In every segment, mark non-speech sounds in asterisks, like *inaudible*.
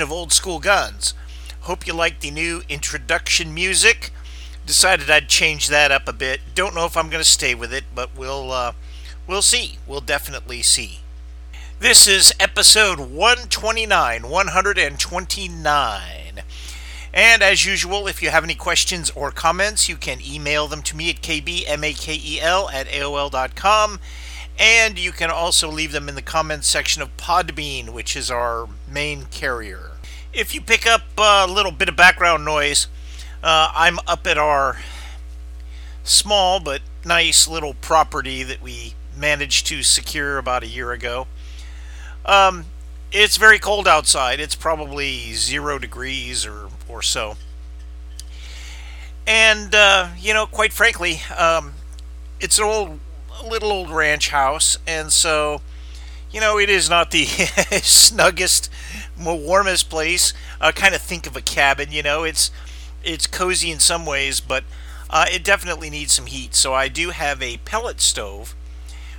Of Old School Guns. Hope you like the new introduction music. Decided I'd change that up a bit. Don't know if I'm going to stay with it, but we'll uh, we'll see. We'll definitely see. This is episode 129, 129. And as usual, if you have any questions or comments, you can email them to me at kbmakel at aol.com. And you can also leave them in the comments section of Podbean, which is our main carrier. If you pick up a little bit of background noise, uh, I'm up at our small but nice little property that we managed to secure about a year ago. Um, it's very cold outside. It's probably zero degrees or, or so. And, uh, you know, quite frankly, um, it's an old little old ranch house, and so you know it is not the *laughs* snuggest, warmest place. Uh, kind of think of a cabin, you know. It's it's cozy in some ways, but uh, it definitely needs some heat. So I do have a pellet stove,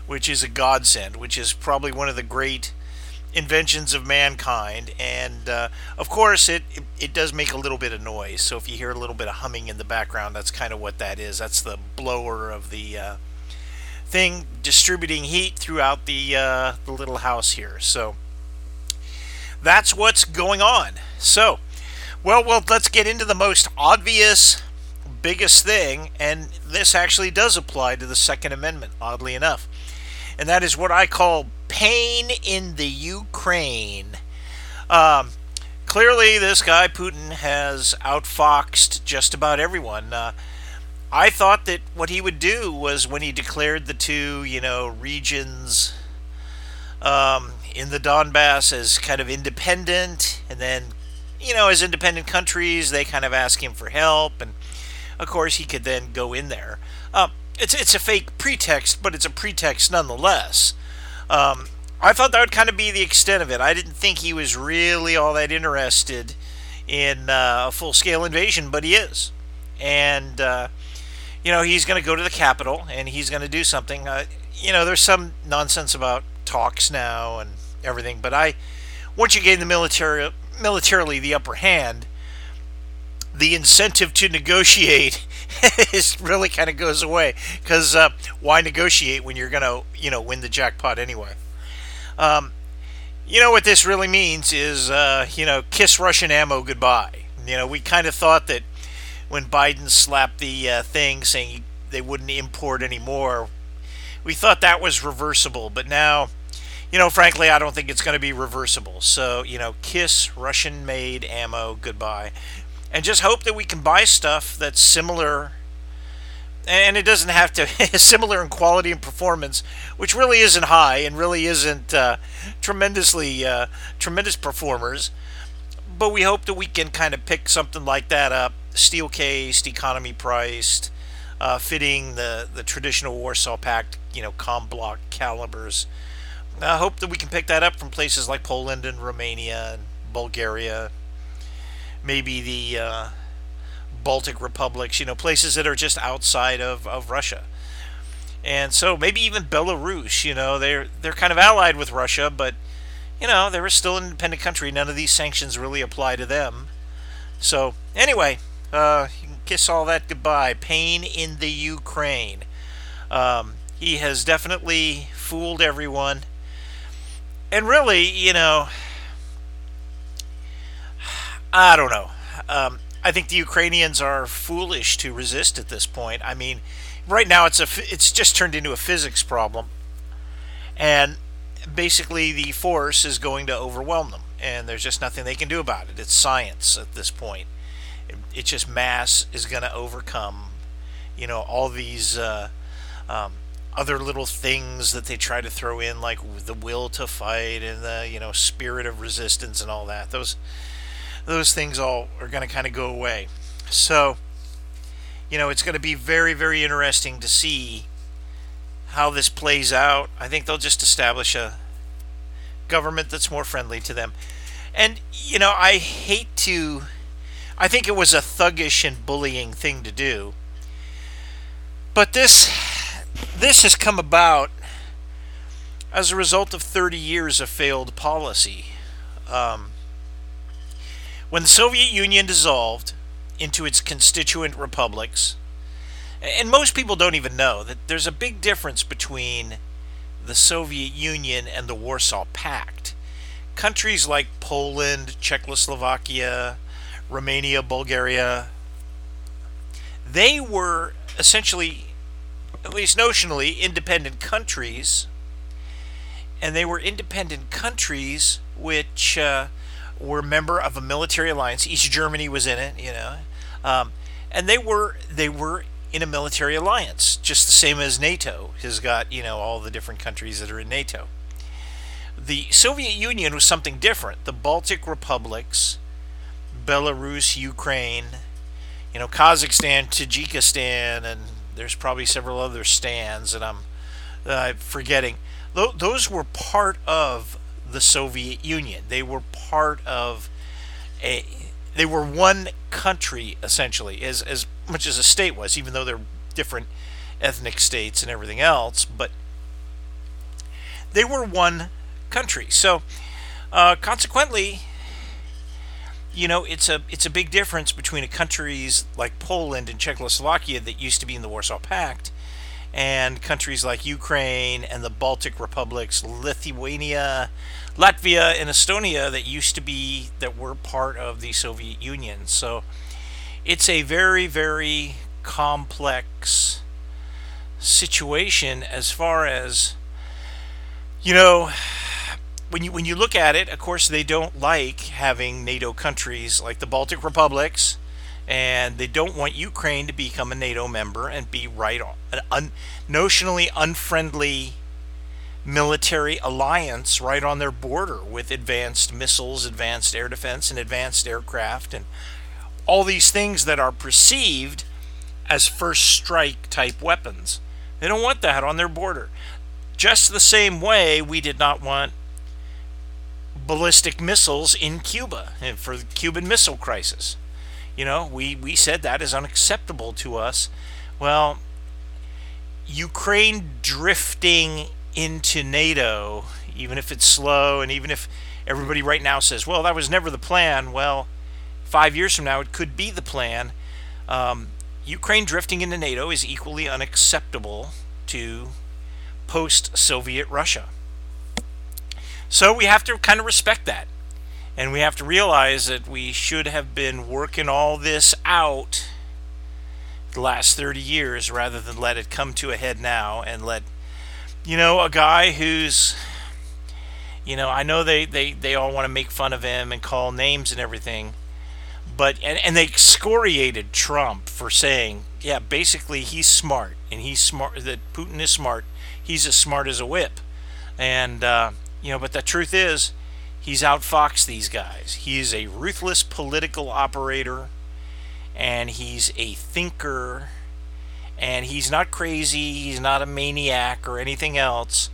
which is a godsend, which is probably one of the great inventions of mankind. And uh, of course, it, it, it does make a little bit of noise. So if you hear a little bit of humming in the background, that's kind of what that is. That's the blower of the uh, thing distributing heat throughout the uh, the little house here. So that's what's going on. So, well, well, let's get into the most obvious, biggest thing, and this actually does apply to the Second Amendment, oddly enough, and that is what I call pain in the Ukraine. Um, clearly, this guy Putin has outfoxed just about everyone. Uh, I thought that what he would do was when he declared the two, you know, regions um, in the Donbass as kind of independent, and then, you know, as independent countries, they kind of ask him for help, and of course he could then go in there. Um, it's it's a fake pretext, but it's a pretext nonetheless. Um, I thought that would kind of be the extent of it. I didn't think he was really all that interested in uh, a full scale invasion, but he is, and. Uh, you know, he's going to go to the capital and he's going to do something. Uh, you know, there's some nonsense about talks now and everything, but I, once you gain the military, militarily the upper hand, the incentive to negotiate *laughs* is really kind of goes away because uh, why negotiate when you're to, you know, win the jackpot anyway? Um, you know what this really means is, uh, you know, kiss Russian ammo goodbye. You know, we kind of thought that when Biden slapped the uh, thing saying they wouldn't import anymore. We thought that was reversible, but now, you know, frankly, I don't think it's going to be reversible. So, you know, kiss Russian made ammo goodbye. And just hope that we can buy stuff that's similar. And it doesn't have to *laughs* similar in quality and performance, which really isn't high and really isn't uh, tremendously uh, tremendous performers. But we hope that we can kind of pick something like that up steel cased, economy priced, uh, fitting the, the traditional Warsaw Pact, you know, com block calibers. I hope that we can pick that up from places like Poland and Romania and Bulgaria, maybe the uh, Baltic republics, you know, places that are just outside of, of Russia. And so maybe even Belarus, you know, they're they're kind of allied with Russia, but you know, they're still an independent country. None of these sanctions really apply to them. So anyway, uh, you can kiss all that goodbye. Pain in the Ukraine. Um, he has definitely fooled everyone. And really, you know, I don't know. Um, I think the Ukrainians are foolish to resist at this point. I mean, right now it's a it's just turned into a physics problem, and basically the force is going to overwhelm them, and there's just nothing they can do about it. It's science at this point it's just mass is going to overcome, you know, all these uh, um, other little things that they try to throw in, like the will to fight and the you know spirit of resistance and all that. Those those things all are going to kind of go away. So, you know, it's going to be very very interesting to see how this plays out. I think they'll just establish a government that's more friendly to them. And you know, I hate to I think it was a thuggish and bullying thing to do. But this this has come about as a result of 30 years of failed policy. Um, when the Soviet Union dissolved into its constituent republics, and most people don't even know that there's a big difference between the Soviet Union and the Warsaw Pact. Countries like Poland, Czechoslovakia, Romania, Bulgaria, they were essentially, at least notionally, independent countries. And they were independent countries which uh, were member of a military alliance. East Germany was in it, you know, um, and they were they were in a military alliance, just the same as NATO has got, you know, all the different countries that are in NATO. The Soviet Union was something different. The Baltic republics, Belarus, Ukraine, you know, Kazakhstan, Tajikistan, and there's probably several other stands that I'm uh, forgetting. Those were part of the Soviet Union. They were part of a. They were one country essentially, as as much as a state was, even though they're different ethnic states and everything else. But they were one country. So, uh, consequently, you know, it's a it's a big difference between a countries like Poland and Czechoslovakia that used to be in the Warsaw Pact, and countries like Ukraine and the Baltic republics, Lithuania, Latvia, and Estonia that used to be that were part of the Soviet Union. So it's a very, very complex situation as far as you know when you when you look at it of course they don't like having NATO countries like the Baltic republics and they don't want Ukraine to become a NATO member and be right on an un, notionally unfriendly military alliance right on their border with advanced missiles, advanced air defense and advanced aircraft and all these things that are perceived as first strike type weapons. They don't want that on their border. Just the same way we did not want ballistic missiles in Cuba for the Cuban Missile Crisis. You know, we, we said that is unacceptable to us. Well, Ukraine drifting into NATO, even if it's slow and even if everybody right now says, well, that was never the plan, well, five years from now, it could be the plan. Um, Ukraine drifting into NATO is equally unacceptable to post Soviet Russia. So we have to kind of respect that. And we have to realize that we should have been working all this out the last 30 years rather than let it come to a head now and let, you know, a guy who's you know, I know they, they, they all want to make fun of him and call names and everything, but and, and they excoriated Trump for saying, yeah, basically he's smart and he's smart that Putin is smart. He's as smart as a whip, and uh, you know, but the truth is, he's outfoxed these guys. He is a ruthless political operator, and he's a thinker, and he's not crazy. He's not a maniac or anything else.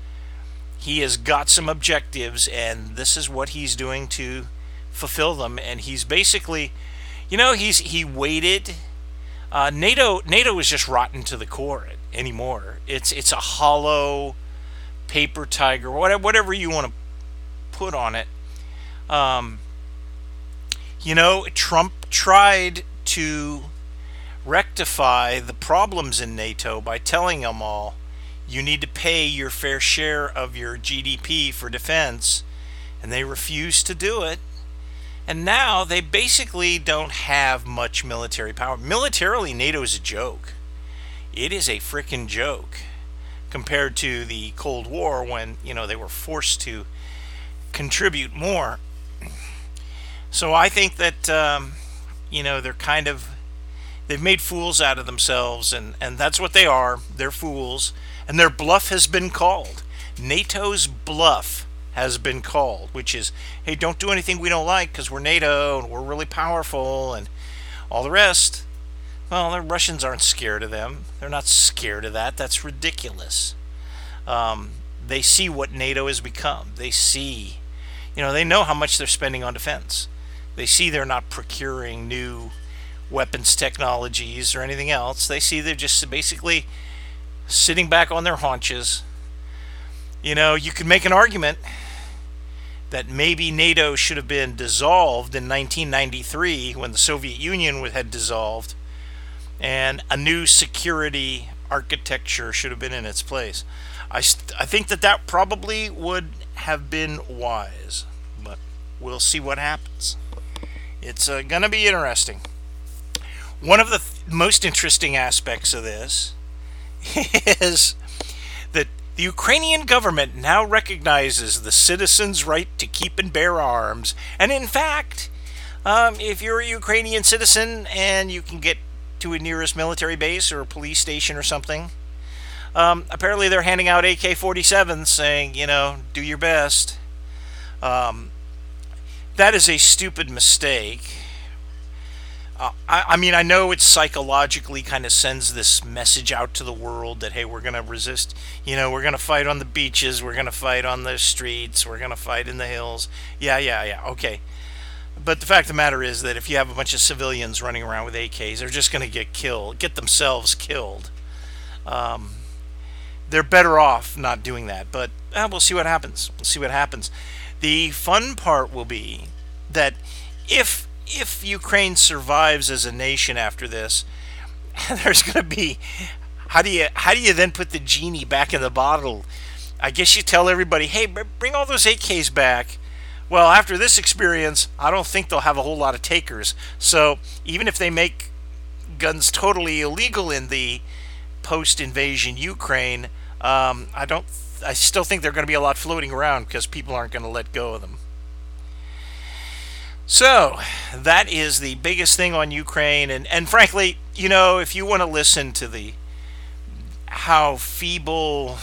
He has got some objectives, and this is what he's doing to fulfill them. And he's basically you know, he's he waited. Uh, NATO NATO is just rotten to the core anymore. It's it's a hollow paper tiger, whatever you want to put on it. Um, you know, Trump tried to rectify the problems in NATO by telling them all you need to pay your fair share of your GDP for defense, and they refused to do it. And now they basically don't have much military power. Militarily, NATO is a joke. It is a freaking joke compared to the Cold War when, you know, they were forced to contribute more. So I think that, um, you know, they're kind of, they've made fools out of themselves, and, and that's what they are. They're fools. And their bluff has been called. NATO's bluff has been called, which is, hey, don't do anything we don't like because we're NATO and we're really powerful and all the rest. Well, the Russians aren't scared of them. They're not scared of that. That's ridiculous. Um, they see what NATO has become. They see, you know, they know how much they're spending on defense. They see they're not procuring new weapons technologies or anything else. They see they're just basically sitting back on their haunches. You know, you could make an argument that maybe NATO should have been dissolved in 1993 when the Soviet Union had dissolved, and a new security architecture should have been in its place. I, st- I think that that probably would have been wise, but we'll see what happens. It's uh, going to be interesting. One of the th- most interesting aspects of this *laughs* is that the Ukrainian government now recognizes the citizens' right to keep and bear arms. And in fact, um, if you're a Ukrainian citizen and you can get to a nearest military base or a police station or something, um, apparently they're handing out AK 47s saying, you know, do your best. Um, that is a stupid mistake. Uh, I, I, mean, I know it psychologically kind of sends this message out to the world that, hey, we're going to resist. You know, we're going to fight on the beaches. We're going to fight on the streets. We're going to fight in the hills. Yeah, yeah, yeah. Okay. But the fact of the matter is that if you have a bunch of civilians running around with AKs, they're just going to get killed, get themselves killed. Um, they're better off not doing that. But uh, we'll see what happens. We'll see what happens. The fun part will be that if if Ukraine survives as a nation after this, *laughs* there's going to be how do you how do you then put the genie back in the bottle? I guess you tell everybody, "Hey, bring all those AKs back." Well, after this experience, I don't think they'll have a whole lot of takers. So, even if they make guns totally illegal in the post-invasion Ukraine, um, I don't I still think they're going to be a lot floating around because people aren't going to let go of them. So, that is the biggest thing on Ukraine. And, and frankly, you know, if you want to listen to the how feeble,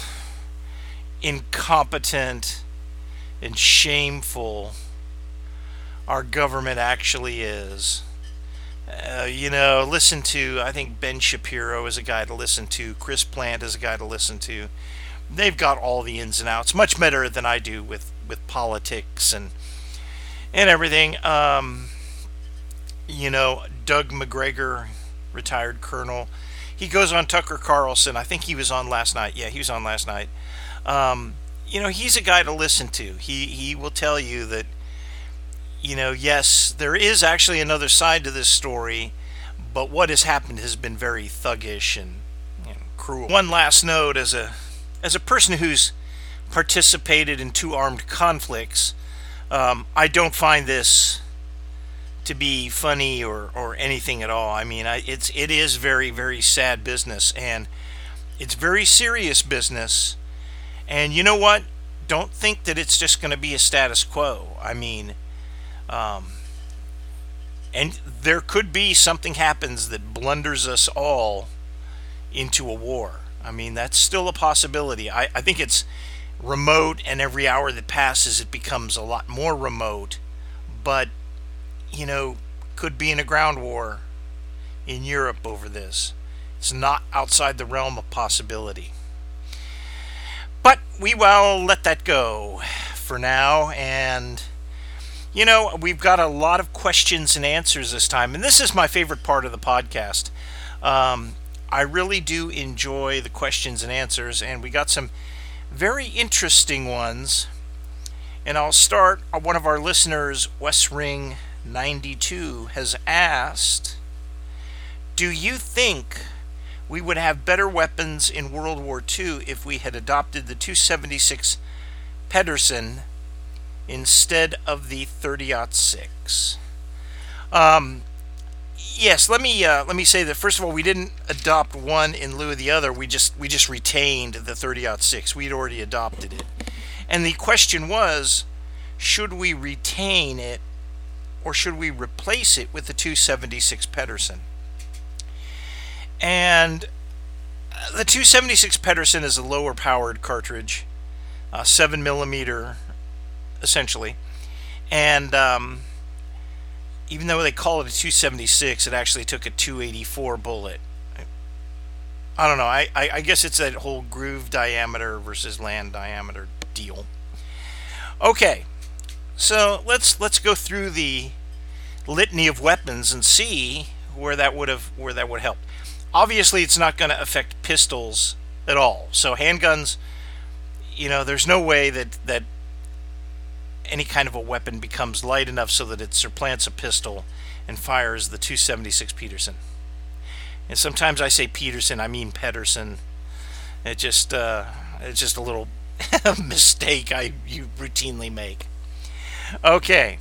incompetent, and shameful our government actually is, uh, you know, listen to, I think Ben Shapiro is a guy to listen to, Chris Plante is a guy to listen to. They've got all the ins and outs, much better than I do with, with politics and and everything. Um, you know, Doug Macgregor, retired colonel, he goes on Tucker Carlson. I think he was on last night. Yeah, he was on last night. Um, you know, he's a guy to listen to. He he will tell you that, you know, yes, there is actually another side to this story, but what has happened has been very thuggish and you know, cruel. One last note as a as a person who's participated in two armed conflicts. Um, I don't find this to be funny or, or anything at all. I mean, I, it's it is very very sad business, and it's very serious business. And you know what? Don't think that it's just going to be a status quo. I mean, um, and there could be something happens that blunders us all into a war. I mean, that's still a possibility. I, I think it's remote, and every hour that passes, it becomes a lot more remote. But, you know, could be in a ground war in Europe over this. It's not outside the realm of possibility. But we will let that go for now. And, you know, we've got a lot of questions and answers this time. And this is my favorite part of the podcast. Um, I really do enjoy the questions and answers. And we got some very interesting ones. And I'll start. Uh, one of our listeners, West Ring 92, has asked Do you think we would have better weapons in World War II if we had adopted the 276 Pedersen instead of the 30 6? Um, yes, let me uh, let me say that first of all, we didn't adopt one in lieu of the other. We just we just retained the 30 6. We'd already adopted it, and the question was, should we retain it, or should we replace it with the 276 Pedersen? And uh, the 276 Pedersen is a lower powered cartridge, uh, seven millimeter, essentially, and um, even though they call it a 276, it actually took a 284 bullet. I don't know. I, I, I guess it's that whole groove diameter versus land diameter deal. Okay, so let's let's go through the litany of weapons and see where that would have where that would help. Obviously, it's not going to affect pistols at all. So handguns, you know, there's no way that that any kind of a weapon becomes light enough so that it supplants a pistol and fires the 276 Peterson. And sometimes I say Peterson, I mean Pedersen. It just uh, it's just a little *laughs* mistake I you routinely make. Okay.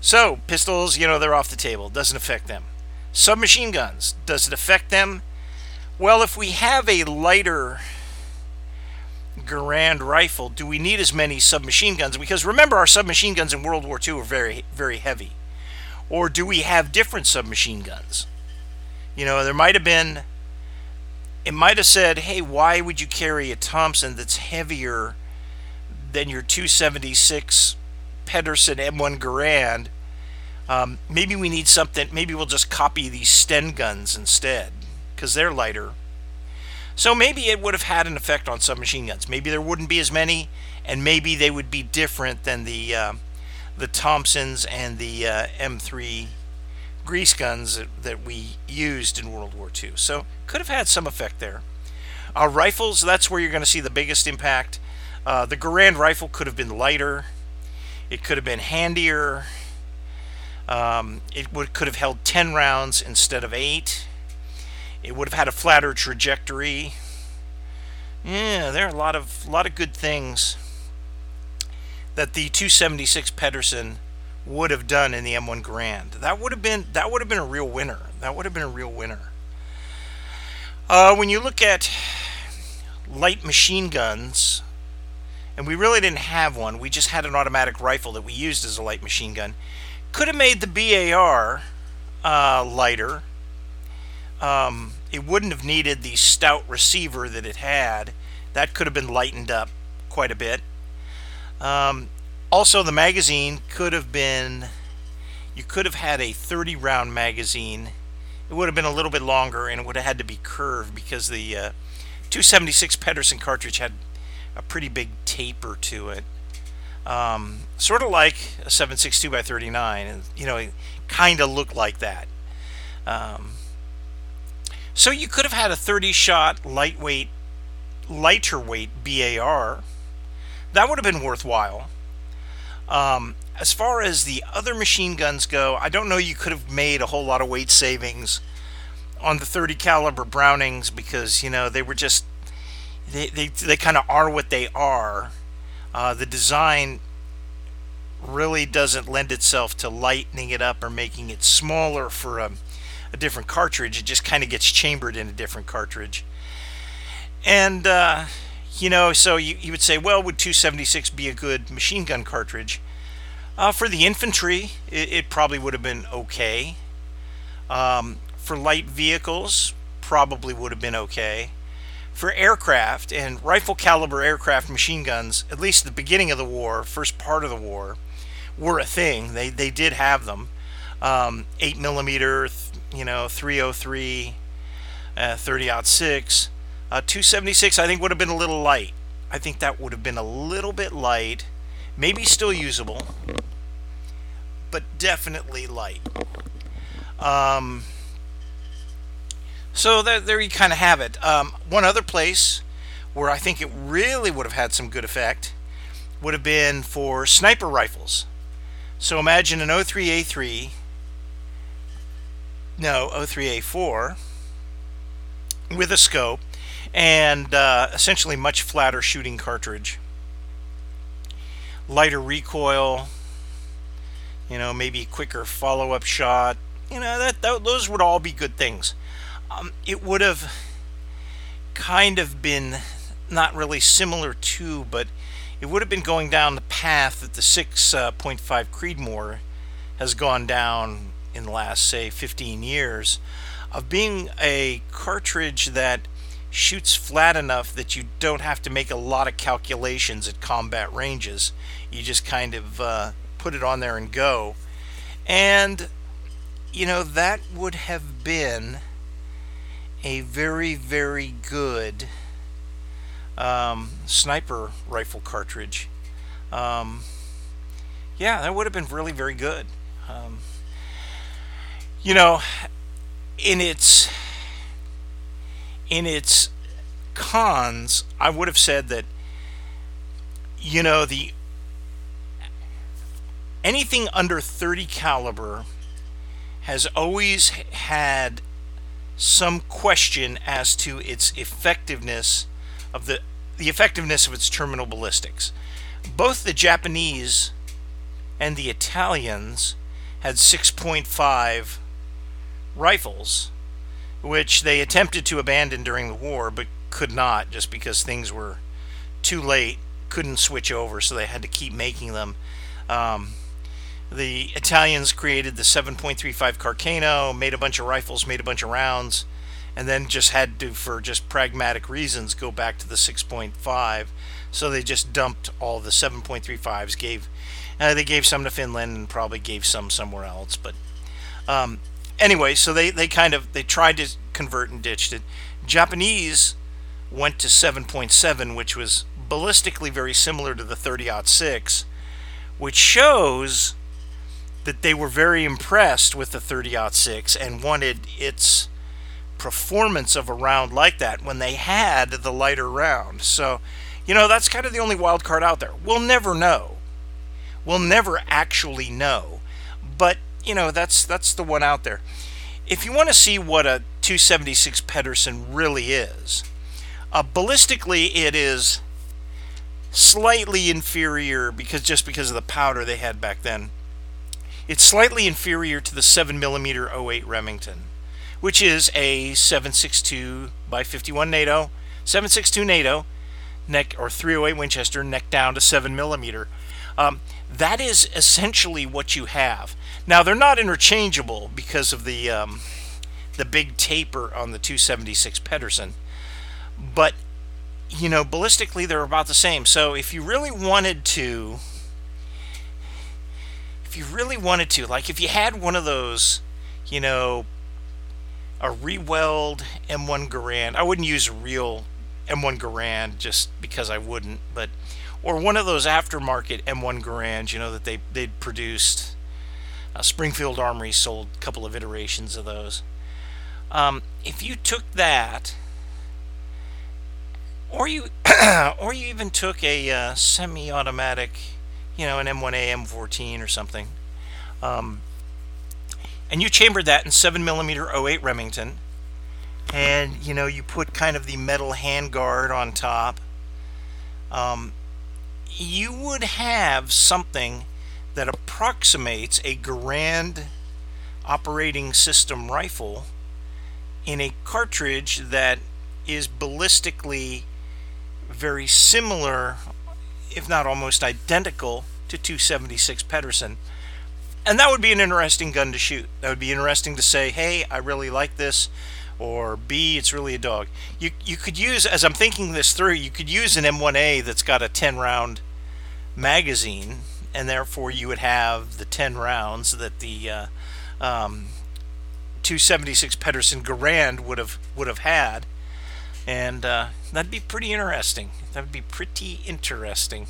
So, pistols, you know, they're off the table. Doesn't affect them. Submachine guns, does it affect them? Well, if we have a lighter Garand rifle, do we need as many submachine guns? Because remember, our submachine guns in World War II were very, very heavy. Or do we have different submachine guns? You know, there might have been, it might have said, hey, why would you carry a Thompson that's heavier than your 276 Pedersen M1 Garand? Um, maybe we need something, maybe we'll just copy these Sten guns instead, because they're lighter. So maybe it would have had an effect on submachine guns. Maybe there wouldn't be as many, and maybe they would be different than the uh, the Thompsons and the uh, M3 grease guns that, that, we used in World War II. So could have had some effect there. Uh, rifles, that's where you're going to see the biggest impact. Uh, the Garand rifle could have been lighter. It could have been handier. Um, it would could have held 10 rounds instead of 8. It would have had a flatter trajectory. Yeah, there are a lot of lot of good things that the 276 Pedersen would have done in the M1 Garand. That would have been that would have been a real winner. That would have been a real winner. Uh, when you look at light machine guns, and we really didn't have one. We just had an automatic rifle that we used as a light machine gun. Could have made the BAR uh, lighter. Um, it wouldn't have needed the stout receiver that it had. That could have been lightened up quite a bit. Um, also, the magazine could have been, you could have had a 30 round magazine. It would have been a little bit longer and it would have had to be curved because the uh, 276 Pedersen cartridge had a pretty big taper to it. Um, sort of like a 762 by 39, and you know, it kind of looked like that. Um, so you could have had a 30 shot lightweight, lighter weight BAR. That would have been worthwhile. Um, as far as the other machine guns go, I don't know you could have made a whole lot of weight savings on the 30 caliber Brownings because you know they were just they they, they kind of are what they are. Uh, the design really doesn't lend itself to lightening it up or making it smaller for a, a different cartridge. It just kind of gets chambered in a different cartridge. And, uh, you know, so you, you would say, well, would 276 be a good machine gun cartridge? Uh, for the infantry, it, it, probably would have been okay. Um, for light vehicles, probably would have been okay for aircraft and rifle caliber aircraft machine guns, at least the beginning of the war, first part of the war, were a thing. They they did have them. Um, 8 millimeter, you know, 303, uh, 30 six, uh, 276. I think would have been a little light. I think that would have been a little bit light, maybe still usable, but definitely light. Um, so there, there you kind of have it. Um, one other place where I think it really would have had some good effect would have been for sniper rifles. So imagine an 03A3, no, 03A4 with a scope and uh, essentially much flatter shooting cartridge. Lighter recoil, you know, maybe quicker follow-up shot. You know, that, that those would all be good things um, it would have kind of been not really similar to, but it would have been going down the path that the 6.5 uh, Creedmoor has gone down in the last, say, 15 years of being a cartridge that shoots flat enough that you don't have to make a lot of calculations at combat ranges. You just kind of uh, put it on there and go. And, you know, that would have been a very, very good um, sniper rifle cartridge. Um, yeah, that would have been really very good. Um, you know, in its in its cons, I would have said that you know the anything under 30 caliber has always had some question as to its effectiveness of the the effectiveness of its terminal ballistics. Both the Japanese and the Italians had 6.5 rifles, which they attempted to abandon during the war, but could not just because things were too late, couldn't switch over, so they had to keep making them. Um, the Italians created the 7.35 Carcano, made a bunch of rifles, made a bunch of rounds, and then just had to, for just pragmatic reasons, go back to the 6.5. So they just dumped all the 7.35s. Gave uh, they gave some to Finland and probably gave some somewhere else. But um, anyway, so they, they kind of they tried to convert and ditched it. Japanese went to 7.7, which was ballistically very similar to the 30-06, which shows that they were very impressed with the 30-06 and wanted its performance of a round like that when they had the lighter round. So, you know, that's kind of the only wild card out there. We'll never know. We'll never actually know. But, you know, that's that's the one out there. If you want to see what a 276 Pedersen really is, uh, ballistically it is slightly inferior because just because of the powder they had back then it's slightly inferior to the 7mm 08 Remington, which is a 7.62 by 51 NATO, 7.62 NATO, neck or 308 Winchester, neck down to 7mm. Um, that is essentially what you have. Now they're not interchangeable because of the um, the big taper on the 276 Pedersen, but you know ballistically they're about the same. So if you really wanted to if you really wanted to, like if you had one of those, you know, a Reweld M1 Garand, I wouldn't use a real M1 Garand just because I wouldn't, but or one of those aftermarket M1 Garands, you know, that they they'd produced. Uh, Springfield Armory sold a couple of iterations of those. Um, if you took that, or you, *coughs* or you even took a uh, semi-automatic you know, an M1A, M14 or something. Um, and you chambered that in 7mm 08 Remington. And, you know, you put kind of the metal handguard on top. Um, you would have something that approximates a Garand operating system rifle in a cartridge that is ballistically very similar if not almost identical to 276 Pedersen. And that would be an interesting gun to shoot. That would be interesting to say, hey, I really like this, or B, it's really a dog. You, you could use, as I'm thinking this through, you could use an M1A that's got a 10 round magazine, and therefore you would have the 10 rounds that the uh, um, 276 Pedersen Garand would have would have had and uh, that'd be pretty interesting. That would be pretty interesting.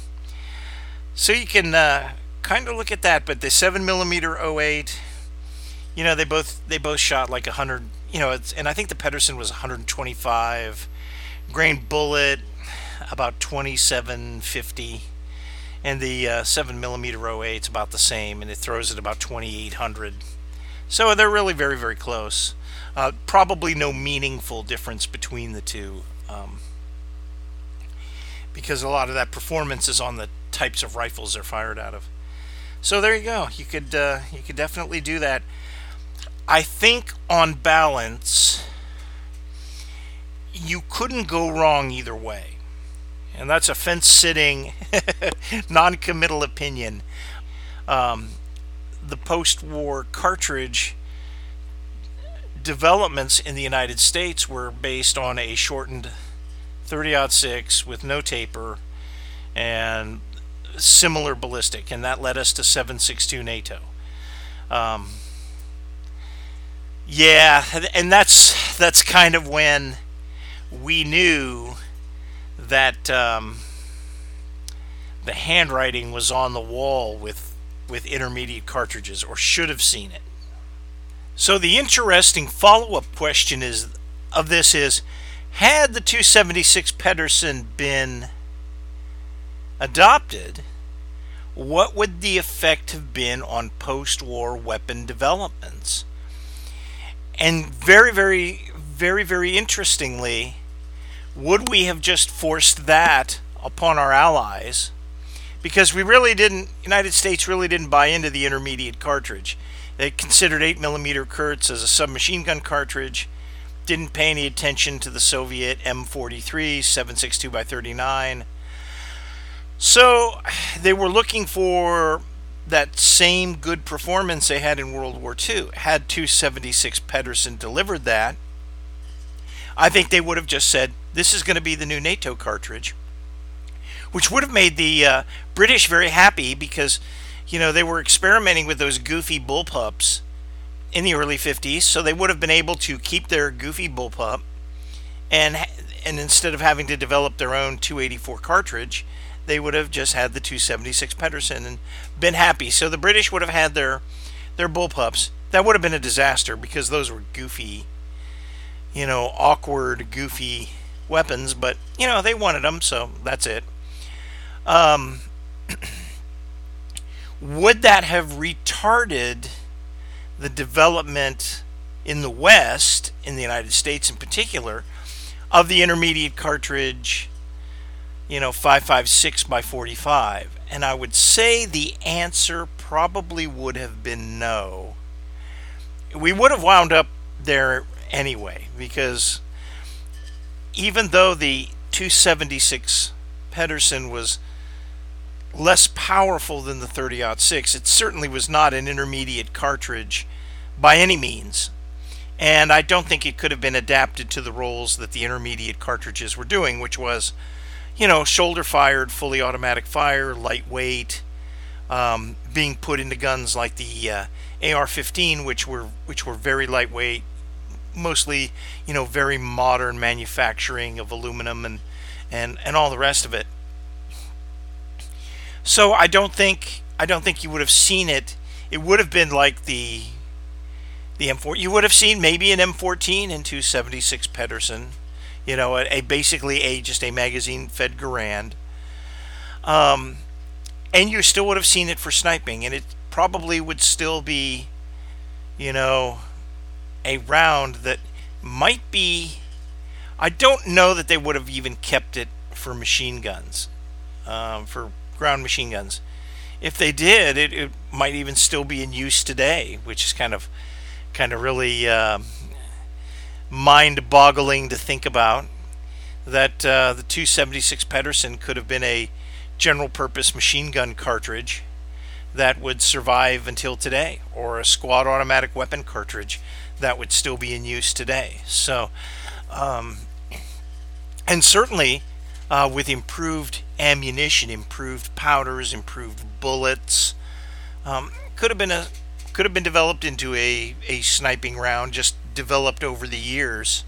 So you can uh, kind of look at that, but the seven millimeter 08, you know, they both they both shot like 100, you know, and I think the Pedersen was 125 grain bullet, about 2750, and the uh, seven millimeter 08 is about the same, and it throws at about 2800. So they're really very very close. Uh, probably no meaningful difference between the two um, because a lot of that performance is on the types of rifles they're fired out of. So there you go. You could uh, you could definitely do that. I think on balance, you couldn't go wrong either way. And that's a fence sitting, *laughs* non committal opinion. Um, the post war cartridge developments in the United States were based on a shortened 30-06 with no taper and similar ballistic, and that led us to 7.62 NATO. Um, yeah, and that's that's kind of when we knew that um, the handwriting was on the wall with with intermediate cartridges, or should have seen it. So the interesting follow-up question is of this is had the 276 Pedersen been adopted what would the effect have been on post war weapon developments? And very, very, very, very interestingly, would we have just forced that upon our allies? Because we really didn't, United States really didn't buy into the intermediate cartridge. They considered 8mm Kurz as a submachine gun cartridge, didn't pay any attention to the Soviet M43 762 by 39 so they were looking for that same good performance they had in World War II. Had 276 Pedersen delivered that, I think they would have just said, this is going to be the new NATO cartridge, which would have made the uh, British very happy because, you know, they were experimenting with those goofy bullpups in the early 50s, so they would have been able to keep their goofy bullpup and and instead of having to develop their own 284 cartridge, they would have just had the 276 Pedersen and been happy. So the British would have had their their bullpups. That would have been a disaster because those were goofy, you know, awkward, goofy weapons. But you know, they wanted them, so that's it. Um, *clears throat* would that have retarded the development in the West, in the United States in particular, of the intermediate cartridge you know, 556 by 45? And I would say the answer probably would have been no. We would have wound up there anyway, because even though the 276 Pedersen was less powerful than the 30 6, it certainly was not an intermediate cartridge by any means. And I don't think it could have been adapted to the roles that the intermediate cartridges were doing, which was you know, shoulder fired, fully automatic fire, lightweight, um, being put into guns like the uh, AR-15, which were which were very lightweight, mostly you know very modern manufacturing of aluminum and and and all the rest of it. So I don't think I don't think you would have seen it. It would have been like the the M4. You would have seen maybe an M14 in 276 Pedersen you know, a, a basically a just a magazine fed Garand. Um, and you still would have seen it for sniping, and it probably would still be, you know, a round that might be. I don't know that they would have even kept it for machine guns, um, for ground machine guns. If they did, it, it, might even still be in use today, which is kind of, kind of really. Uh, mind boggling to think about that uh, the 276 Pedersen could have been a general purpose machine gun cartridge that would survive until today, or a squad automatic weapon cartridge that would still be in use today. So, um, and certainly uh, with improved ammunition, improved powders, improved bullets, um, could have been a could have been developed into a, a sniping round just developed over the years.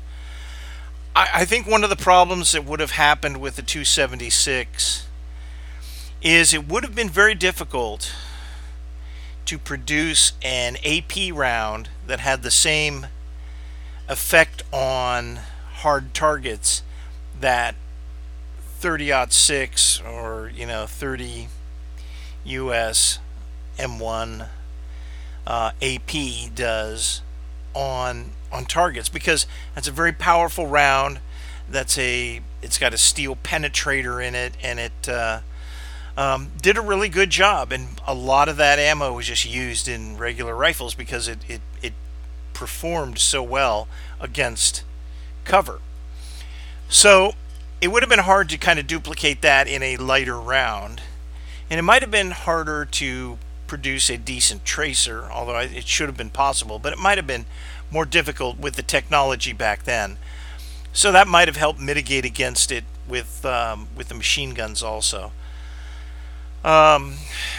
I, I think one of the problems that would have happened with the 276 is it would have been very difficult to produce an AP round that had the same effect on hard targets that 30 6 or you know 30 US M1 uh, AP does on on targets because that's a very powerful round. That's a it's got a steel penetrator in it, and it uh, um, did a really good job. And a lot of that ammo was just used in regular rifles because it it, it performed so well against cover. So it would have been hard to kind of duplicate that in a lighter round, and it might have been harder to produce a decent tracer, although it should have been possible, but it might have been more difficult with the technology back then. So that might have helped mitigate against it with um, with the machine guns also. Um,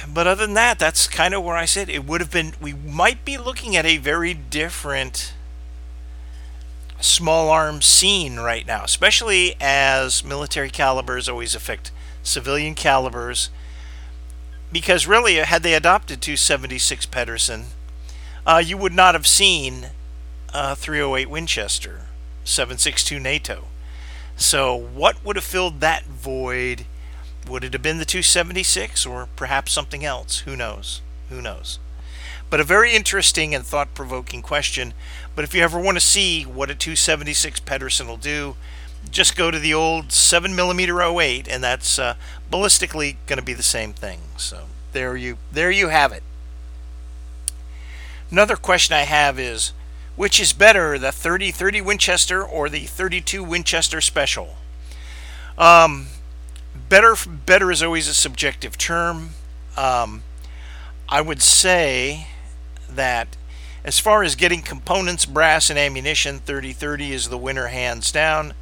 but other than that, that's kind of where I said it would have been. We might be looking at a very different small arms scene right now, especially as military calibers always affect civilian calibers because really, had they adopted 276 Pedersen, uh, you would not have seen uh, 308 Winchester, 762 NATO. So, what would have filled that void would it have been the 276 or perhaps something else? Who knows? Who knows? But a very interesting and thought provoking question. But if you ever want to see what a 276 Pedersen will do, just go to the old 7mm 08 and that's uh, ballistically going to be the same thing. So there you there you have it. Another question I have is which is better, the 30-30 Winchester or the 32 Winchester Special? Um, better better is always a subjective term. Um, I would say that as far as getting components, brass, and ammunition, 3030 is the winner hands down.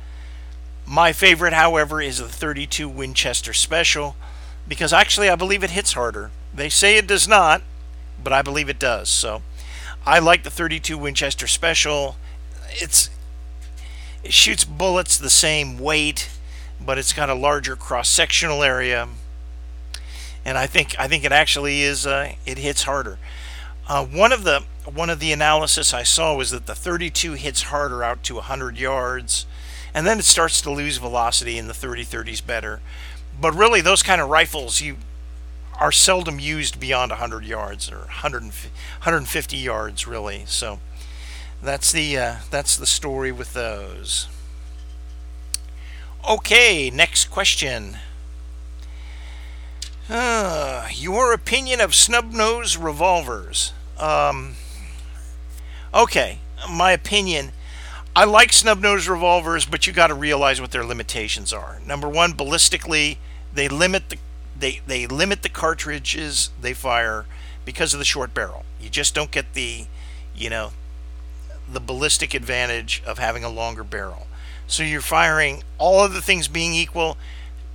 My favorite, however, is the 32 Winchester Special because actually I believe it hits harder. They say it does not, but I believe it does. So I like the 32 Winchester Special. It's it shoots bullets the same weight, but it's got a larger cross-sectional area, and I think I think it actually is uh, it hits harder. Uh, one of the one of the analysis I saw was that the 32 hits harder out to 100 yards, and then it starts to lose velocity, and the 30-30 is better. But really, those kind of rifles you are seldom used beyond 100 yards or 100 150 yards, really. So that's the uh, that's the story with those. Okay, next question. Uh, your opinion of snub nose revolvers. Um, okay, my opinion. I like snub nose revolvers, but you got to realize what their limitations are. Number one, ballistically, they limit the they they limit the cartridges they fire because of the short barrel. You just don't get the, you know, the ballistic advantage of having a longer barrel. So you're firing all of the things being equal,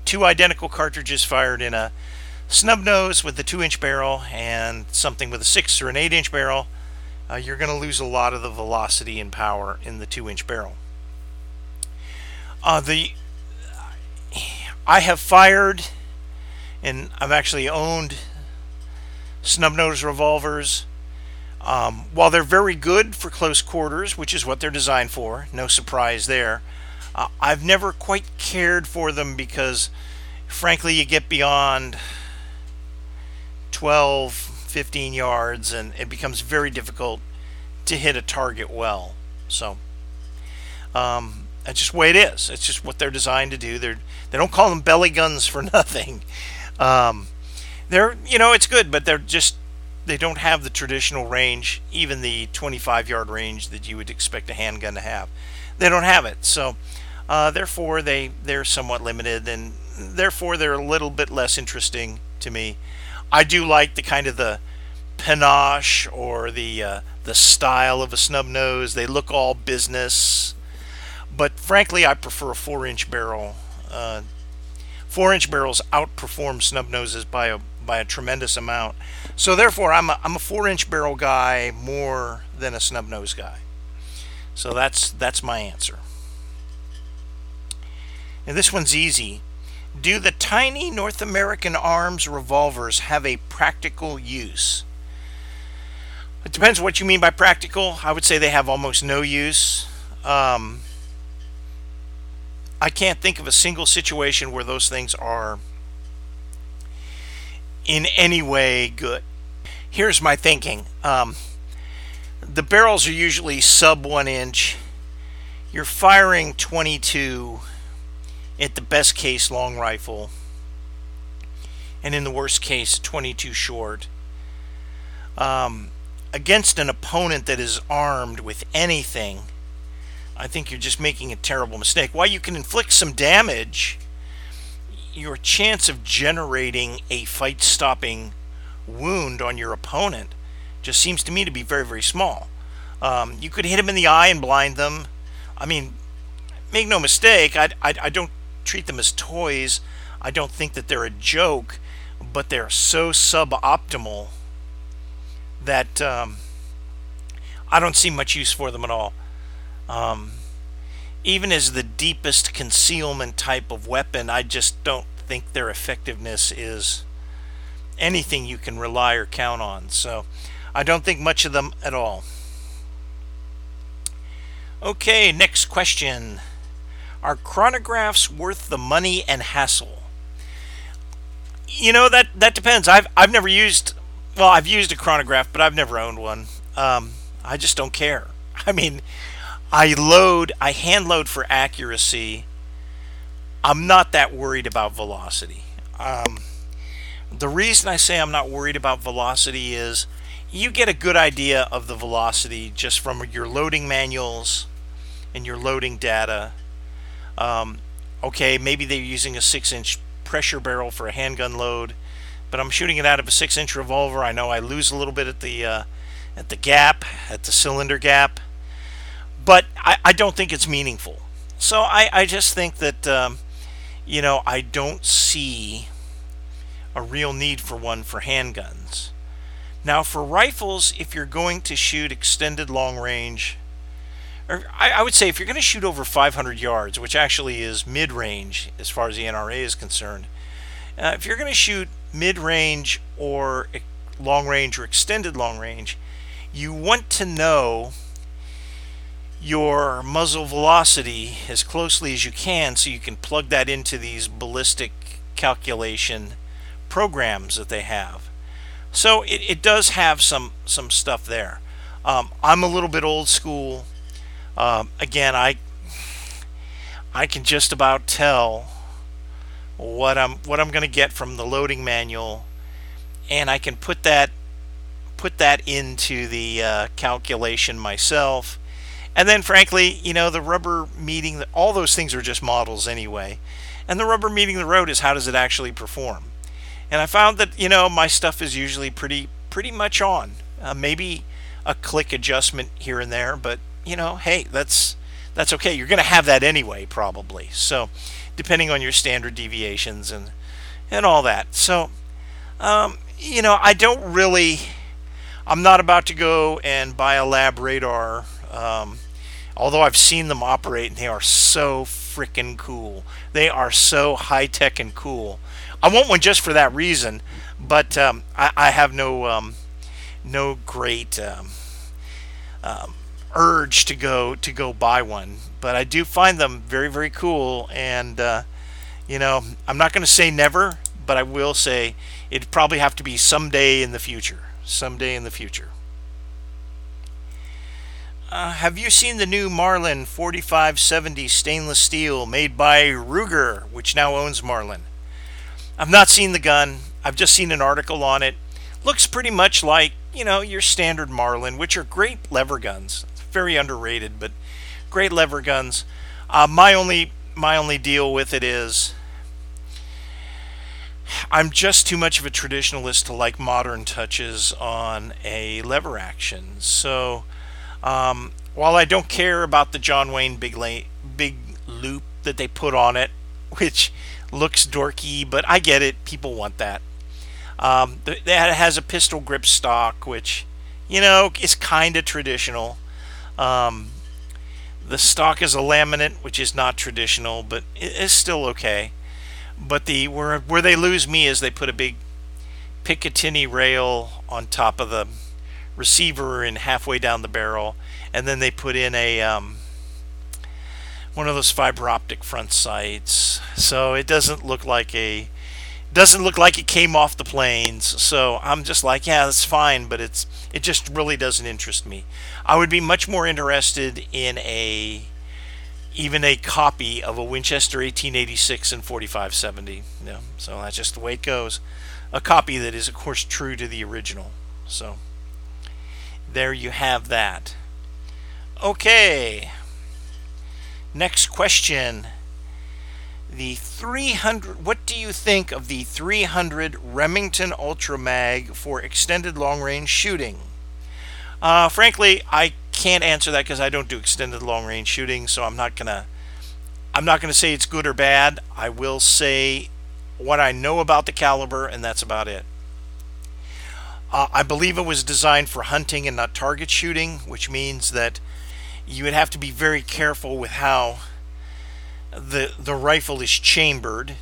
two identical cartridges fired in a snub nose with the two inch barrel and something with a six or an eight inch barrel, uh, you're going to lose a lot of the velocity and power in the two inch barrel. Uh, the I have fired and I've actually owned snub nose revolvers. Um, while they're very good for close quarters, which is what they're designed for, no surprise there, uh, I've never quite cared for them because, frankly, you get beyond 12, 15 yards, and it becomes very difficult to hit a target well. So, um, that's just the way it is. It's just what they're designed to do. They're they don't call them belly guns for *laughs* nothing. Um, they're you know it's good, but they're just they don't have the traditional range, even the 25 yard range that you would expect a handgun to have. They don't have it, so uh, therefore they they're somewhat limited, and therefore they're a little bit less interesting to me. I do like the kind of the panache or the uh, the style of a snub nose. They look all business, but frankly, I prefer a four-inch barrel. Uh, four-inch barrels outperform snub noses by a by a tremendous amount. So therefore, I'm a, I'm a four-inch barrel guy more than a snub nose guy. So that's that's my answer. And this one's easy. Do the tiny North American Arms revolvers have a practical use? It depends what you mean by practical. I would say they have almost no use. Um, I can't think of a single situation where those things are in any way good. Here's my thinking. Um, the barrels are usually sub one inch. You're firing 22 at the best case long rifle and in the worst case 22 short. Um, against an opponent that is armed with anything I think you're just making a terrible mistake. While you can inflict some damage your chance of generating a fight stopping wound on your opponent just seems to me to be very very small. Um, you could hit them in the eye and blind them. I mean make no mistake I, I, I don't treat them as toys. I don't think that they're a joke, but they're so suboptimal that um, I don't see much use for them at all. Um, even as the deepest concealment type of weapon, I just don't think their effectiveness is anything you can rely or count on. So I don't think much of them at all. Okay, next question. Are chronographs worth the money and hassle? you know that that depends. I've I've never used well, I've used a chronograph, but I've never owned one. Um, I just don't care. *laughs* I mean, I load, I hand load for accuracy. I'm not that worried about velocity. Um, the reason I say I'm not worried about velocity is you get a good idea of the velocity just from your loading manuals and your loading data. Um, okay, maybe they're using a six inch pressure barrel for a handgun load, but I'm shooting it out of a six inch revolver. I know I lose a little bit at the uh, at the gap, at the cylinder gap, but I, I don't think it's meaningful. So I, I just think that um, you know I don't see a real need for one for handguns. Now, for rifles, if you're going to shoot extended long range, or I, I would say if you're going to shoot over 500 yards, which actually is mid range as far as the NRA is concerned, uh, if you're going to shoot mid range or long range or extended long range, you want to know your muzzle velocity as closely as you can so you can plug that into these ballistic calculation programs that they have. So it, it does have some some stuff there. Um, I'm a little bit old school. Um, again, I I can just about tell what I'm what I'm going to get from the loading manual, and I can put that put that into the uh, calculation myself. And then, frankly, you know, the rubber meeting all those things are just models anyway. And the rubber meeting the road is how does it actually perform? and I found that you know my stuff is usually pretty pretty much on. Uh, maybe a click adjustment here and there, but you know, hey, that's that's okay. You're going to have that anyway, probably. So, depending on your standard deviations and and all that. So, um, you know, I don't really. I'm not about to go and buy a LabRadar. Um, although I've seen them operate and they are so freaking cool. They are so high tech and cool. I want one just for that reason, but um, I, I, have no um, no great um, um, urge to go to go buy one. But I do find them very very cool, and uh, you know I'm not going to say never, but I will say it'd probably have to be someday in the future. Someday in the future. Uh, have you seen the new Marlin 4570 stainless steel made by Ruger, which now owns Marlin? I've not seen the gun. I've just seen an article on it. Looks pretty much like, you know, your standard Marlin, which are great lever guns. Very underrated, but great lever guns. Uh, my only my only deal with it is I'm just too much of a traditionalist to like modern touches on a lever action. So um, while I don't care about the John Wayne big la- big loop that they put on it, *laughs* which looks dorky, but I get it. People want that. Um, that has a pistol grip stock, which you know is kind of traditional. Um, the stock is a laminate, which is not traditional, but it is still okay. But the where where they lose me is they put a big Picatinny rail on top of the receiver and halfway down the barrel, and then they put in a um, one of those fiber optic front sights. So it doesn't look like a doesn't look like it came off the planes. So I'm just like, yeah, that's fine, but it's it just really doesn't interest me. I would be much more interested in a even a copy of a Winchester 1886 and 4570. Yeah, so that's just the way it goes. A copy that is, of course, true to the original. So there you have that. Okay. Next question. The 300, what do you think of the 300 Remington Ultra Mag for extended long range shooting? Uh, frankly, I can't answer that because I don't do extended long range shooting, so I'm not gonna I'm not gonna say it's good or bad. I will say what I know about the caliber, and that's about it. Uh, I believe it was designed for hunting and not target shooting, which means that you would have to be very careful with how the the rifle is chambered,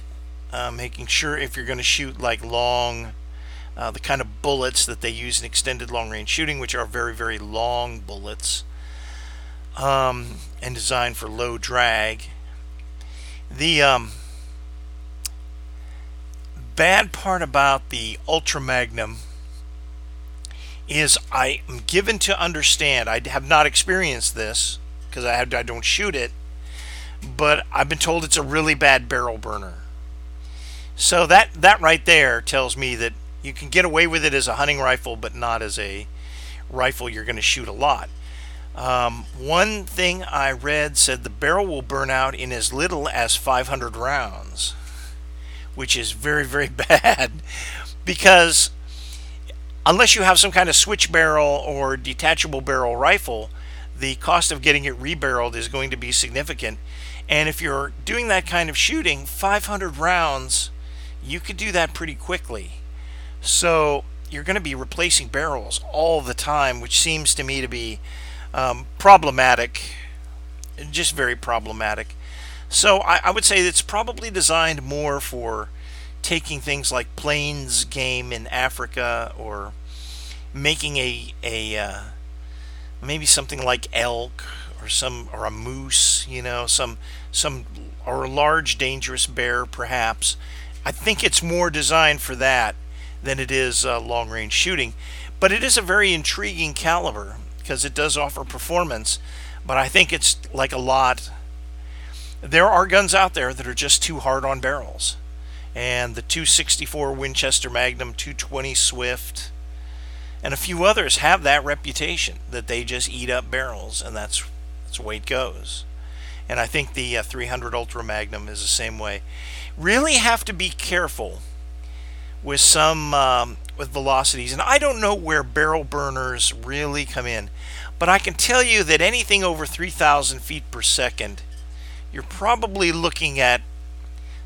uh, making sure if you're going to shoot like long, uh, the kind of bullets that they use in extended long range shooting, which are very very long bullets, um, and designed for low drag. The um, bad part about the Ultra Magnum is I am given to understand. I have not experienced this because I, I don't shoot it, but I've been told it's a really bad barrel burner. So that that right there tells me that you can get away with it as a hunting rifle, but not as a rifle you're going to shoot a lot. Um, one thing I read said the barrel will burn out in as little as 500 rounds, which is very, very *laughs* bad because unless you have some kind of switch barrel or detachable barrel rifle, the cost of getting it rebarreled is going to be significant. And if you're doing that kind of shooting, 500 rounds, you could do that pretty quickly. So you're going to be replacing barrels all the time, which seems to me to be um, problematic, just very problematic. So I, I, would say it's probably designed more for taking things like plains game in Africa or making a a uh, maybe something like elk or some or a moose, you know, some some or a large dangerous bear perhaps. I think it's more designed for that than it is uh, long range shooting. But it is a very intriguing caliber because it does offer performance. But I think it's like a lot. There are guns out there that are just too hard on barrels. And the 264 Winchester Magnum, 220 Swift, and a few others have that reputation that they just eat up barrels, and that's that's the way it goes. And I think the uh, 300 Ultra Magnum is the same way. Really have to be careful with some um, with velocities, and I don't know where barrel burners really come in, but I can tell you that anything over 3,000 feet per second, you're probably looking at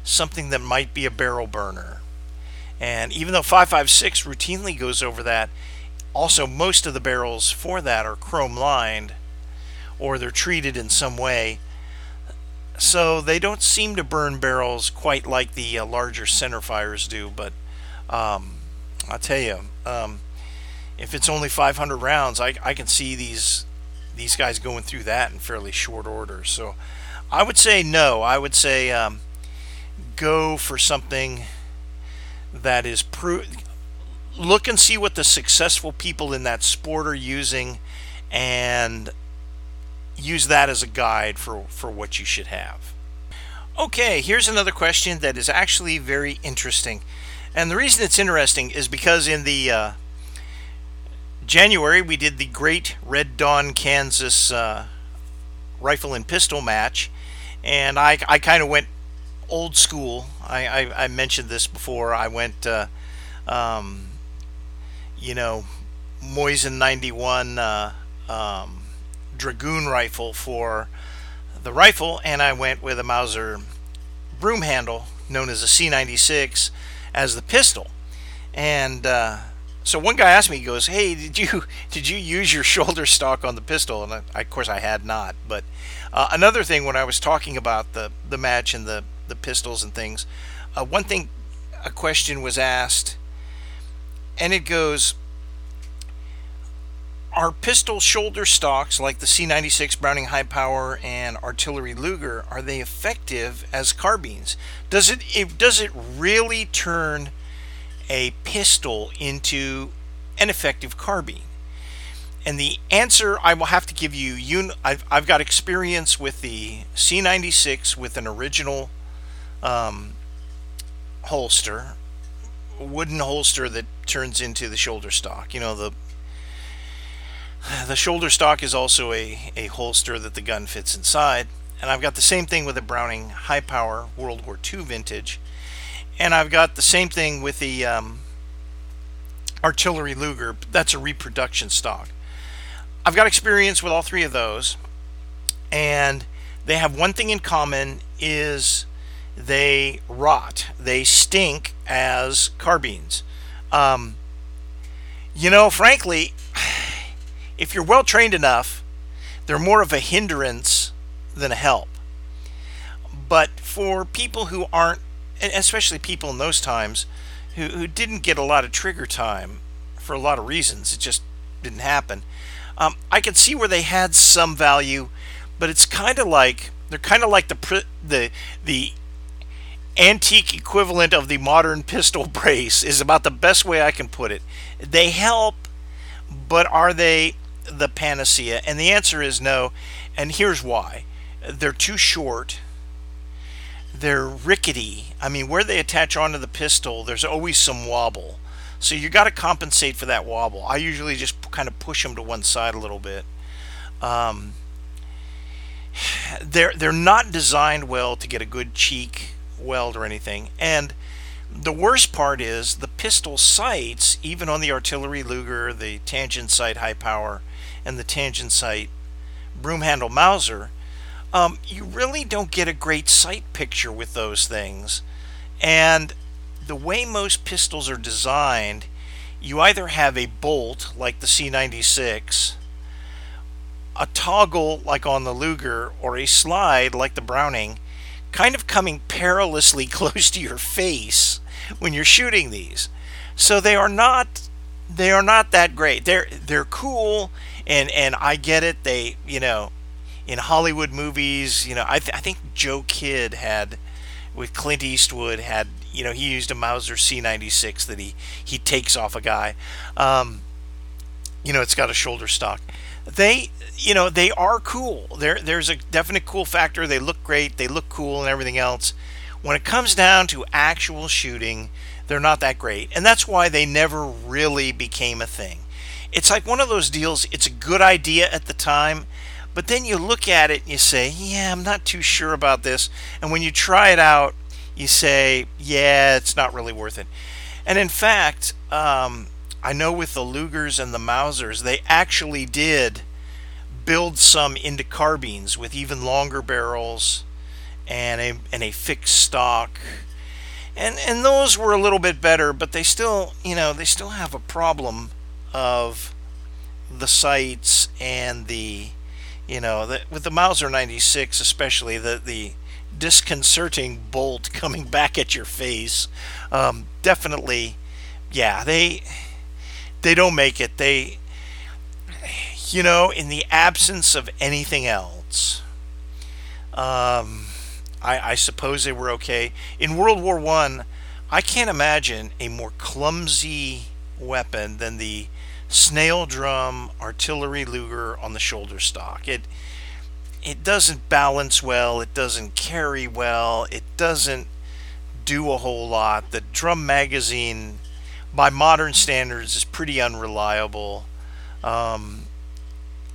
something that might be a barrel burner. And even though 556 routinely goes over that, also most of the barrels for that are chrome lined or they're treated in some way. So they don't seem to burn barrels quite like the uh, larger center fires do, but um, I'll tell you, um, if it's only 500 rounds, I, I can see these these guys going through that in fairly short order. So I would say no. I would say um, go for something that is pro- look and see what the successful people in that sport are using and use that as a guide for, for what you should have. Okay, here's another question that is actually very interesting. And the reason it's interesting is because in the uh, January we did the Great Red Dawn Kansas uh, rifle and pistol match, and I, I kind of went old school. I, I, I, mentioned this before. I went, uh, um, you know, Mosin 91 uh, um, Dragoon rifle for the rifle, and I went with a Mauser broom handle known as a C96 as the pistol. And uh, so one guy asked me, he goes, "Hey, did you *laughs* did you use your shoulder stock on the pistol?" And I, of course I had not. But uh, another thing, when I was talking about the the match and the the pistols and things, uh, one thing, a question was asked, and it goes. Are pistol shoulder stocks like the C96 Browning High Power and Artillery Luger are they effective as carbines? Does it, it does it really turn a pistol into an effective carbine? And the answer I will have to give you, you I've, I've got experience with the C96 with an original um, holster, wooden holster that turns into the shoulder stock. You know, the the shoulder stock is also a, a holster that the gun fits inside. And I've got the same thing with a Browning High Power World War II vintage. And I've got the same thing with the um, Artillery Luger. That's a reproduction stock. I've got experience with all three of those. And they have one thing in common is they rot. They stink as carbines. Um, you know, frankly, if you're well trained enough, they're more of a hindrance than a help. But for people who aren't, especially people in those times who, who didn't get a lot of trigger time for a lot of reasons, it just didn't happen. Um, I can see where they had some value, but it's kind of like they're kind of like the the the antique equivalent of the modern pistol brace is about the best way I can put it. They help, but are they the panacea? And the answer is no. And here's why they're too short. They're rickety. I mean, where they attach onto the pistol, there's always some wobble. So you got to compensate for that wobble. I usually just kind of push them to one side a little bit. Um, *sighs* they're they're not designed well to get a good cheek weld or anything. And the worst part is the pistol sights, even on the artillery Luger, the tangent sight high power, and the tangent sight broom handle Mauser, um, you really don't get a great sight picture with those things. And the way most pistols are designed, you either have a bolt like the C96, a toggle like on the Luger, or a slide like the Browning, kind of coming perilously *laughs* close to your face when you're shooting these. So they are not they are not that great. They're they're cool and and I get it. They, you know, in Hollywood movies, you know, I, th- I think Joe Kidd had with Clint Eastwood had you know he used a Mauser C96 that he he takes off a guy. Um, you know, it's got a shoulder stock. They you know they are cool. There there's a definite cool factor. They look great. They look cool and everything else. When it comes down to actual shooting, they're not that great, and that's why they never really became a thing. It's like one of those deals. It's a good idea at the time, but then you look at it and you say, "Yeah, I'm not too sure about this." And when you try it out, you say, "Yeah, it's not really worth it." And in fact, um, I know with the Lugers and the Mausers, they actually did build some into carbines with even longer barrels and a and a fixed stock. And and those were a little bit better, but they still, you know, they still have a problem of the sights and the you know, the, with the Mauser 96 especially the the disconcerting bolt *laughs* coming back at your face. Um, definitely yeah, they they don't make it. They you know, in the absence of anything else, um, I, I suppose they were okay. In World War One, I, I can't imagine a more clumsy weapon than the snail drum artillery Luger on the shoulder stock. It it doesn't balance well. It doesn't carry well. It doesn't do a whole lot. The drum magazine, by modern standards, is pretty unreliable. Um,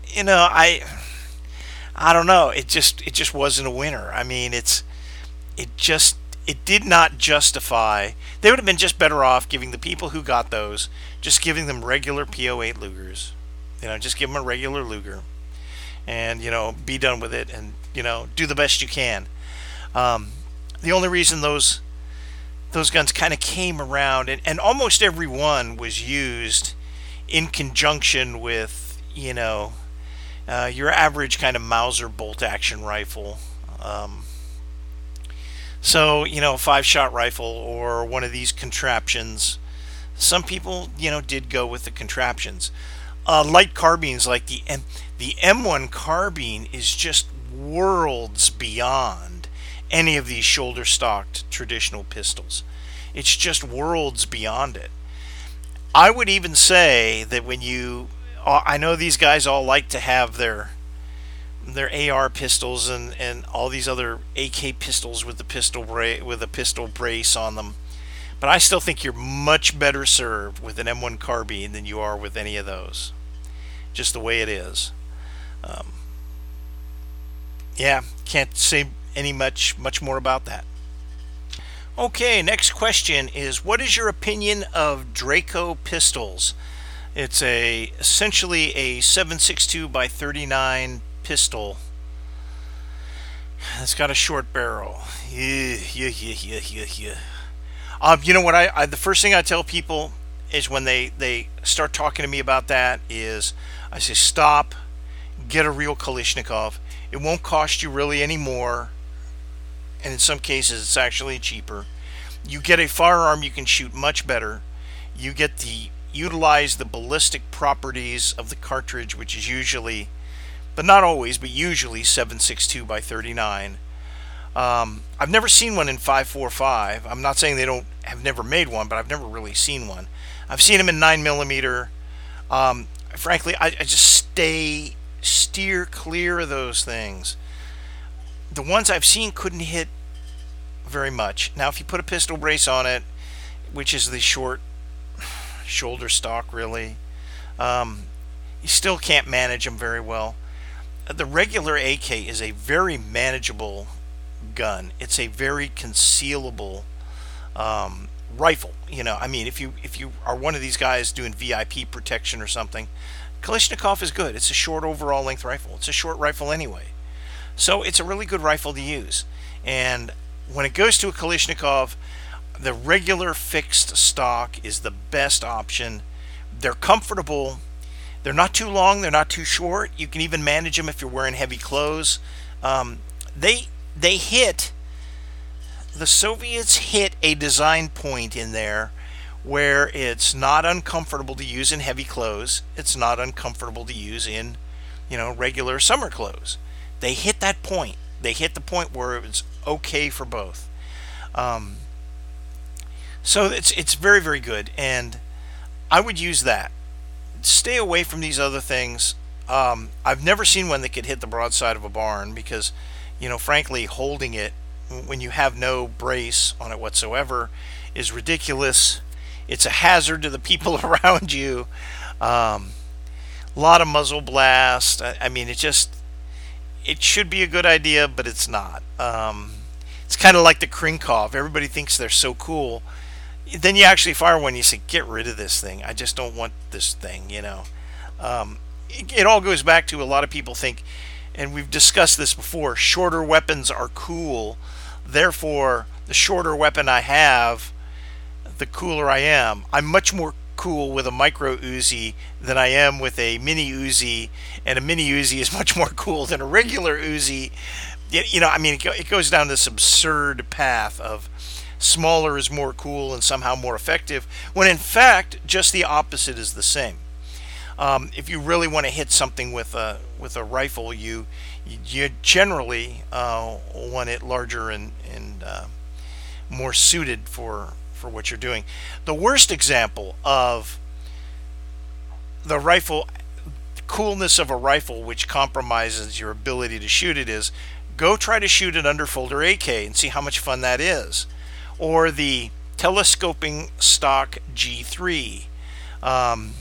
you know, I I don't know. It just it just wasn't a winner. I mean, it's it just it did not justify. They would have been just better off giving the people who got those just giving them regular P08 Lugers. You know, just give them a regular Luger, and you know, be done with it, and you know, do the best you can. Um, the only reason those those guns kind of came around, and, and almost every one was used in conjunction with you know uh, your average kind of Mauser bolt action rifle. Um, so, you know, five shot rifle or one of these contraptions. Some people, you know, did go with the contraptions. Uh, light carbines like the M- the M1 carbine is just worlds beyond any of these shoulder stocked traditional pistols. It's just worlds beyond it. I would even say that when you I know these guys all like to have their their AR pistols and, and all these other AK pistols with the pistol bra- with a pistol brace on them. But I still think you're much better served with an M1 carbine than you are with any of those. Just the way it is. Um, yeah, can't say any much much more about that. Okay, next question is what is your opinion of Draco pistols? It's a essentially a 7.62 by 39 pistol. It's got a short barrel. Yeah, yeah, yeah, yeah, yeah, yeah. Um, you know what? I, I the first thing I tell people is when they they start talking to me about that is I say stop, get a real Kalashnikov. It won't cost you really any more, and in some cases it's actually cheaper. You get a firearm you can shoot much better. You get the utilize the ballistic properties of the cartridge, which is usually, but not always, but usually 7.62 by 39. Um, I've never seen one in 545. I'm not saying they don't have never made one, but I've never really seen one. I've seen them in 9 millimeter. Um, frankly, I, I just stay steer clear of those things. The ones I've seen couldn't hit very much. Now, if you put a pistol brace on it, which is the short *sighs* shoulder stock, really, um, you still can't manage them very well. The regular AK is a very manageable gun. It's a very concealable um, rifle. You know, I mean, if you if you are one of these guys doing VIP protection or something, Kalashnikov is good. It's a short overall length rifle. It's a short rifle anyway, so it's a really good rifle to use. And when it goes to a Kalashnikov, the regular fixed stock is the best option. They're comfortable. They're not too long. They're not too short. You can even manage them if you're wearing heavy clothes. Um, they they hit the Soviets hit a design point in there where it's not uncomfortable to use in heavy clothes. It's not uncomfortable to use in, you know, regular summer clothes. They hit that point. They hit the point where it was okay for both. Um, so it's it's very very good, and I would use that. Stay away from these other things. Um, I've never seen one that could hit the broadside of a barn because, you know, frankly, holding it when you have no brace on it whatsoever is ridiculous it's a hazard to the people *laughs* around you. Um, a lot of muzzle blast. I, I, mean, it just it should be a good idea, but it's not. Um, it's kind of like the Krinkov. Everybody thinks they're so cool. Then you actually fire one, you say, "Get rid of this thing. I just don't want this thing." You know. Um, it, it all goes back to a lot of people think, and we've discussed this before. Shorter weapons are cool. Therefore, the shorter weapon I have the cooler I am. I'm much more cool with a micro Uzi than I am with a mini Uzi, and a mini Uzi is *laughs* much more cool than a regular Uzi. You know, I mean, it goes down this absurd path of smaller is more cool and somehow more effective, when in fact, just the opposite is the same. Um, if you really want to hit something with a with a rifle, you you generally uh, want it larger and and uh, more suited for for what you're doing. The worst example of the rifle coolness of a rifle which compromises your ability to shoot it is go try to shoot an underfolder AK and see how much fun that is. Or the telescoping stock G3. Um,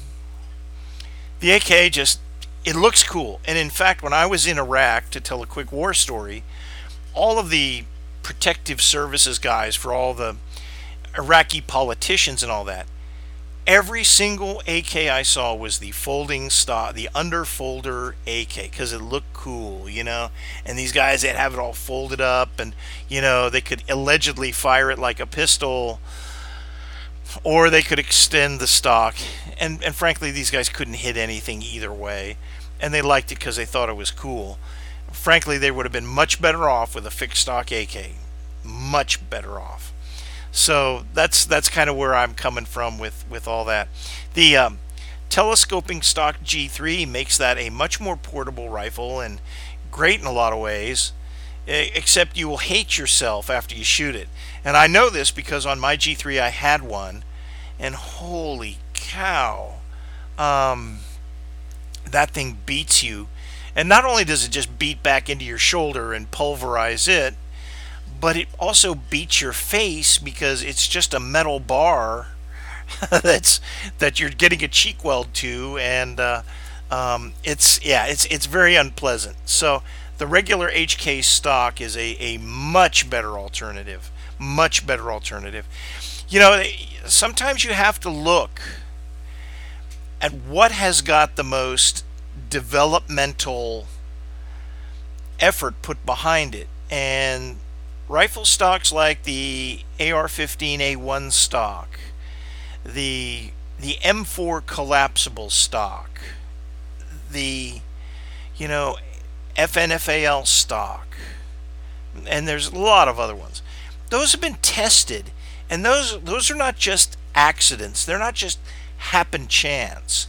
the AK just it looks cool. And in fact, when I was in Iraq to tell a quick war story, all of the protective services guys for all the Iraqi politicians and all that. Every single AK I saw was the folding stock, the underfolder AK, because it looked cool, you know. And these guys that have it all folded up, and you know they could allegedly fire it like a pistol, or they could extend the stock. And and frankly, these guys couldn't hit anything either way, and they liked it because they thought it was cool. Frankly, they would have been much better off with a fixed stock AK, much better off. So that's that's kind of where I'm coming from with with all that. The um, telescoping stock G3 makes that a much more portable rifle and great in a lot of ways. Except you will hate yourself after you shoot it. And I know this because on my G3 I had one, and holy cow, um, that thing beats you. And not only does it just beat back into your shoulder and pulverize it, but it also beats your face because it's just a metal bar *laughs* that's that you're getting a cheek weld to, and uh, um, it's yeah, it's it's very unpleasant. So the regular HK stock is a, a much better alternative, much better alternative. You know, sometimes you have to look at what has got the most developmental effort put behind it, and Rifle stocks like the AR-15A1 stock, the the M4 collapsible stock, the you know FNFAL stock, and there's a lot of other ones. Those have been tested, and those those are not just accidents. They're not just happen chance.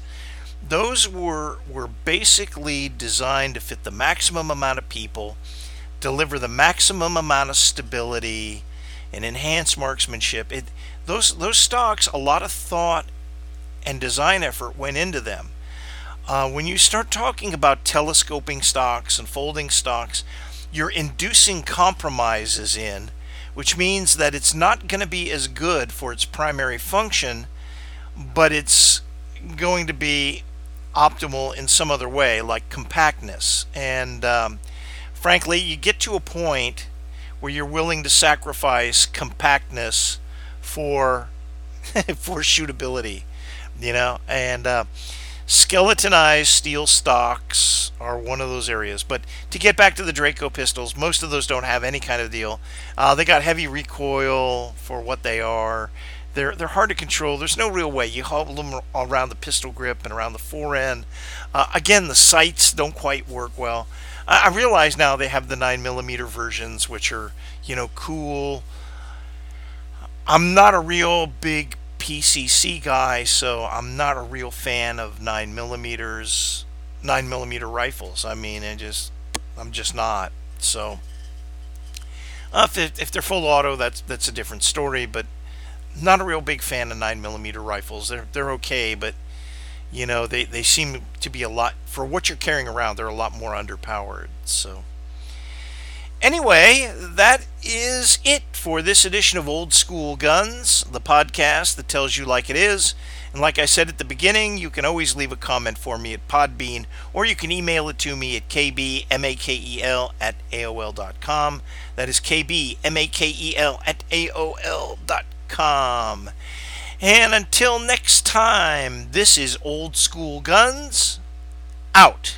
Those were were basically designed to fit the maximum amount of people deliver the maximum amount of stability and enhance marksmanship. It, those those stocks, a lot of thought and design effort went into them. Uh, when you start talking about telescoping stocks and folding stocks, you're inducing compromises in, which means that it's not going to be as good for its primary function, but it's going to be optimal in some other way, like compactness. And um, frankly, you get to a point where you're willing to sacrifice compactness for *laughs* for shootability, you know, and uh, skeletonized steel stocks are one of those areas. But to get back to the Draco pistols, most of those don't have any kind of deal. Uh, they got heavy recoil for what they are. They're they're hard to control. There's no real way. You hold them around the pistol grip and around the fore end. Uh, again, the sights don't quite work well. I, I realize now they have the nine millimeter versions, which are you know cool. I'm not a real big PCC guy, so I'm not a real fan of nine millimeters, nine millimeter rifles. I mean, it just I'm just not. So uh, if, if they're full auto, that's that's a different story. But not a real big fan of nine millimeter rifles. They're they're okay, but you know they they seem to be a lot for what you're carrying around. They're a lot more underpowered. So anyway, that is it for this edition of Old School Guns, the podcast that tells you like it is. And like I said at the beginning, you can always leave a comment for me at Podbean, or you can email it to me at kbmakel at aol.com. That is kbmakel at aol.com. And until next time, this is Old School Guns out.